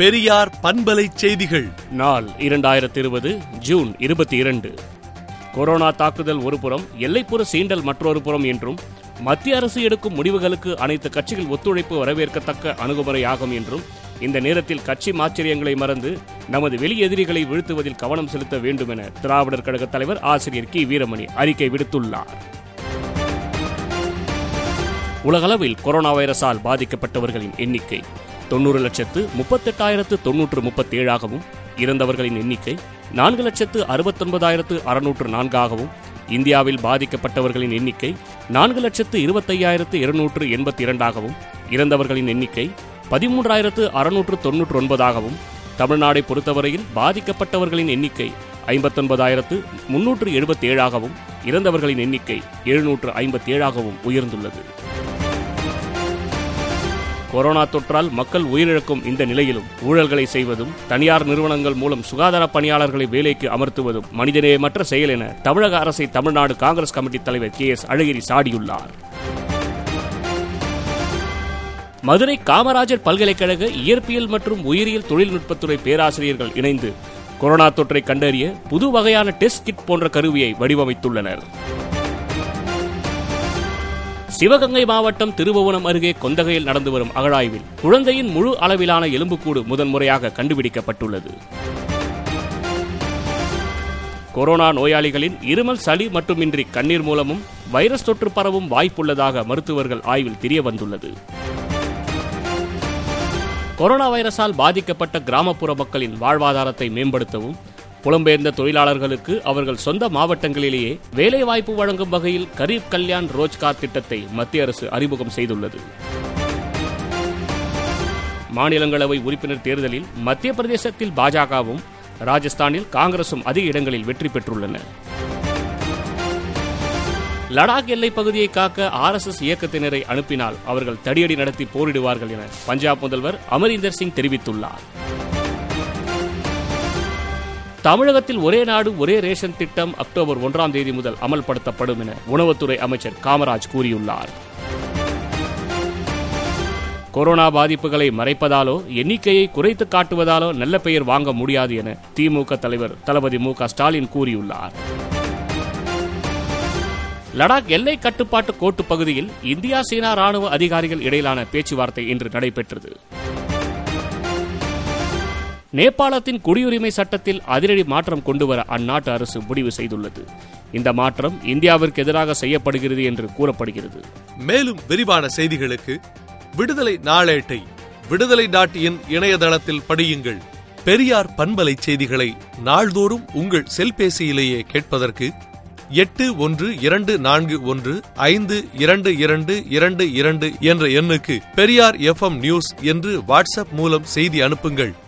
பெரியார் பண்பலை செய்திகள். நாள் இரண்டாயிரத்தி இருபது ஜூன் இருபத்தி இரண்டு கொரோனா தாக்குதல் ஒருபுறம் எல்லைப்புற சீண்டல் மற்றொரு புறம் என்றும் மத்திய அரசு எடுக்கும் முடிவுகளுக்கு அனைத்து கட்சிகள் ஒத்துழைப்பு வரவேற்கத்தக்க அணுகுமுறையாகும் என்றும் இந்த நேரத்தில் கட்சி மாச்சரியங்களை மறந்து நமது வெளி எதிரிகளை வீழ்த்துவதில் கவனம் செலுத்த வேண்டும் என திராவிடர் கழக தலைவர் ஆசிரியர் கி. வீரமணி அறிக்கை விடுத்துள்ளார். உலகளவில் கொரோனா வைரஸால் பாதிக்கப்பட்டவர்களின் எண்ணிக்கை தொண்ணூறு லட்சத்து முப்பத்தெட்டாயிரத்து தொன்னூற்று முப்பத்தேழாகவும் இறந்தவர்களின் எண்ணிக்கை நான்கு லட்சத்து அறுபத்தொன்பதாயிரத்து அறுநூற்று நான்காகவும் இந்தியாவில் பாதிக்கப்பட்டவர்களின் எண்ணிக்கை நான்கு லட்சத்து இருபத்தையாயிரத்து இருநூற்று எண்பத்தி இரண்டாகவும் இறந்தவர்களின் எண்ணிக்கை பதிமூன்றாயிரத்து அறுநூற்று தொன்னூற்று ஒன்பதாகவும் தமிழ்நாடை பொறுத்தவரையில் பாதிக்கப்பட்டவர்களின் எண்ணிக்கை ஐம்பத்தொன்பதாயிரத்து முன்னூற்று எழுபத்தி ஏழாகவும் இறந்தவர்களின் எண்ணிக்கை எழுநூற்று ஐம்பத்தி ஏழாகவும் உயர்ந்துள்ளது. கொரோனா தொற்றால் மக்கள் உயிரிழக்கும் இந்த நிலையிலும் ஊழல்களை செய்வதும் தனியார் நிறுவனங்கள் மூலம் சுகாதார பணியாளர்களை வேலைக்கு அமர்த்துவதும் மனிதநேயமற்ற செயல் என தமிழக அரசை தமிழ்நாடு காங்கிரஸ் கமிட்டி தலைவர் கே எஸ் அழகிரி சாடியுள்ளார். மதுரை காமராஜர் பல்கலைக்கழக இயற்பியல் மற்றும் உயிரியல் தொழில்நுட்பத்துறை பேராசிரியர்கள் இணைந்து கொரோனா தொற்றை கண்டறிய புது வகையான டெஸ்ட் கிட் போன்ற கருவியை வடிவமைத்துள்ளனர். சிவகங்கை மாவட்டம் திருபுவனம் அருகே கொந்தகையில் நடந்து வரும் அகழாய்வில் குழந்தையின் முழு அளவிலான எலும்புக்கூடு முதன்முறையாக கண்டுபிடிக்கப்பட்டுள்ளது. கொரோனா நோயாளிகளின் இருமல் சளி மட்டுமின்றி கண்ணீர் மூலமும் வைரஸ் தொற்று பரவும் வாய்ப்புள்ளதாக மருத்துவர்கள் ஆய்வில் தெரிய வந்துள்ளது கொரோனா வைரஸால் பாதிக்கப்பட்ட கிராமப்புற மக்களின் வாழ்வாதாரத்தை மேம்படுத்தவும் புலம்பெயர்ந்த தொழிலாளர்களுக்கு அவர்கள் சொந்த மாவட்டங்களிலேயே வேலைவாய்ப்பு வழங்கும் வகையில் கரீப் கல்யாண் ரோஜ்கார் திட்டத்தை மத்திய அரசு அறிமுகம் செய்துள்ளது. மாநிலங்களவை உறுப்பினர் தேர்தலில் மத்திய பிரதேசத்தில் பாஜகவும் ராஜஸ்தானில் காங்கிரசும் அதிக இடங்களில் வெற்றி பெற்றுள்ளன. லடாக் எல்லைப் பகுதியை காக்க ஆர் எஸ் எஸ் இயக்கத்தினரை அனுப்பினால் அவர்கள் தடியடி நடத்தி போரிடுவார்கள் என பஞ்சாப் முதல்வர் அமரீந்தர் சிங் தெரிவித்துள்ளார். தமிழகத்தில் ஒரே நாடு ஒரே ரேஷன் திட்டம் அக்டோபர் ஒன்றாம் தேதி முதல் அமல்படுத்தப்படும் என உணவுத்துறை அமைச்சர் காமராஜ் கூறியுள்ளார். கொரோனா பாதிப்புகளை மறைப்பதாலோ எண்ணிக்கையை குறைத்து காட்டுவதாலோ நல்ல பெயர் வாங்க முடியாது என திமுக தலைவர் தளபதி மு ஸ்டாலின் கூறியுள்ளார். லடாக் எல்லை கட்டுப்பாட்டு கோட்டு பகுதியில் இந்தியா சீனா ராணுவ அதிகாரிகள் இடையிலான பேச்சுவார்த்தை இன்று நடைபெற்றது. நேபாளத்தின் குடியுரிமை சட்டத்தில் அதிரடி மாற்றம் கொண்டுவர அந்நாட்டு அரசு முடிவு செய்துள்ளது. இந்த மாற்றம் இந்தியாவிற்கு எதிராக செய்யப்படுகிறது என்று கூறப்படுகிறது. மேலும் விரிவான செய்திகளுக்கு விடுதலை நாளேட்டை விடுதலை டாட் இன் இணையதளத்தில் படியுங்கள். பெரியார் பண்பலை செய்திகளை நாள்தோறும் உங்கள் செல்பேசியிலேயே கேட்பதற்கு எட்டு ஒன்று இரண்டு நான்கு ஒன்று ஐந்து இரண்டு இரண்டு இரண்டு இரண்டு என்ற எண்ணுக்கு பெரியார் எஃப் நியூஸ் என்று வாட்ஸ்அப் மூலம் செய்தி அனுப்புங்கள்.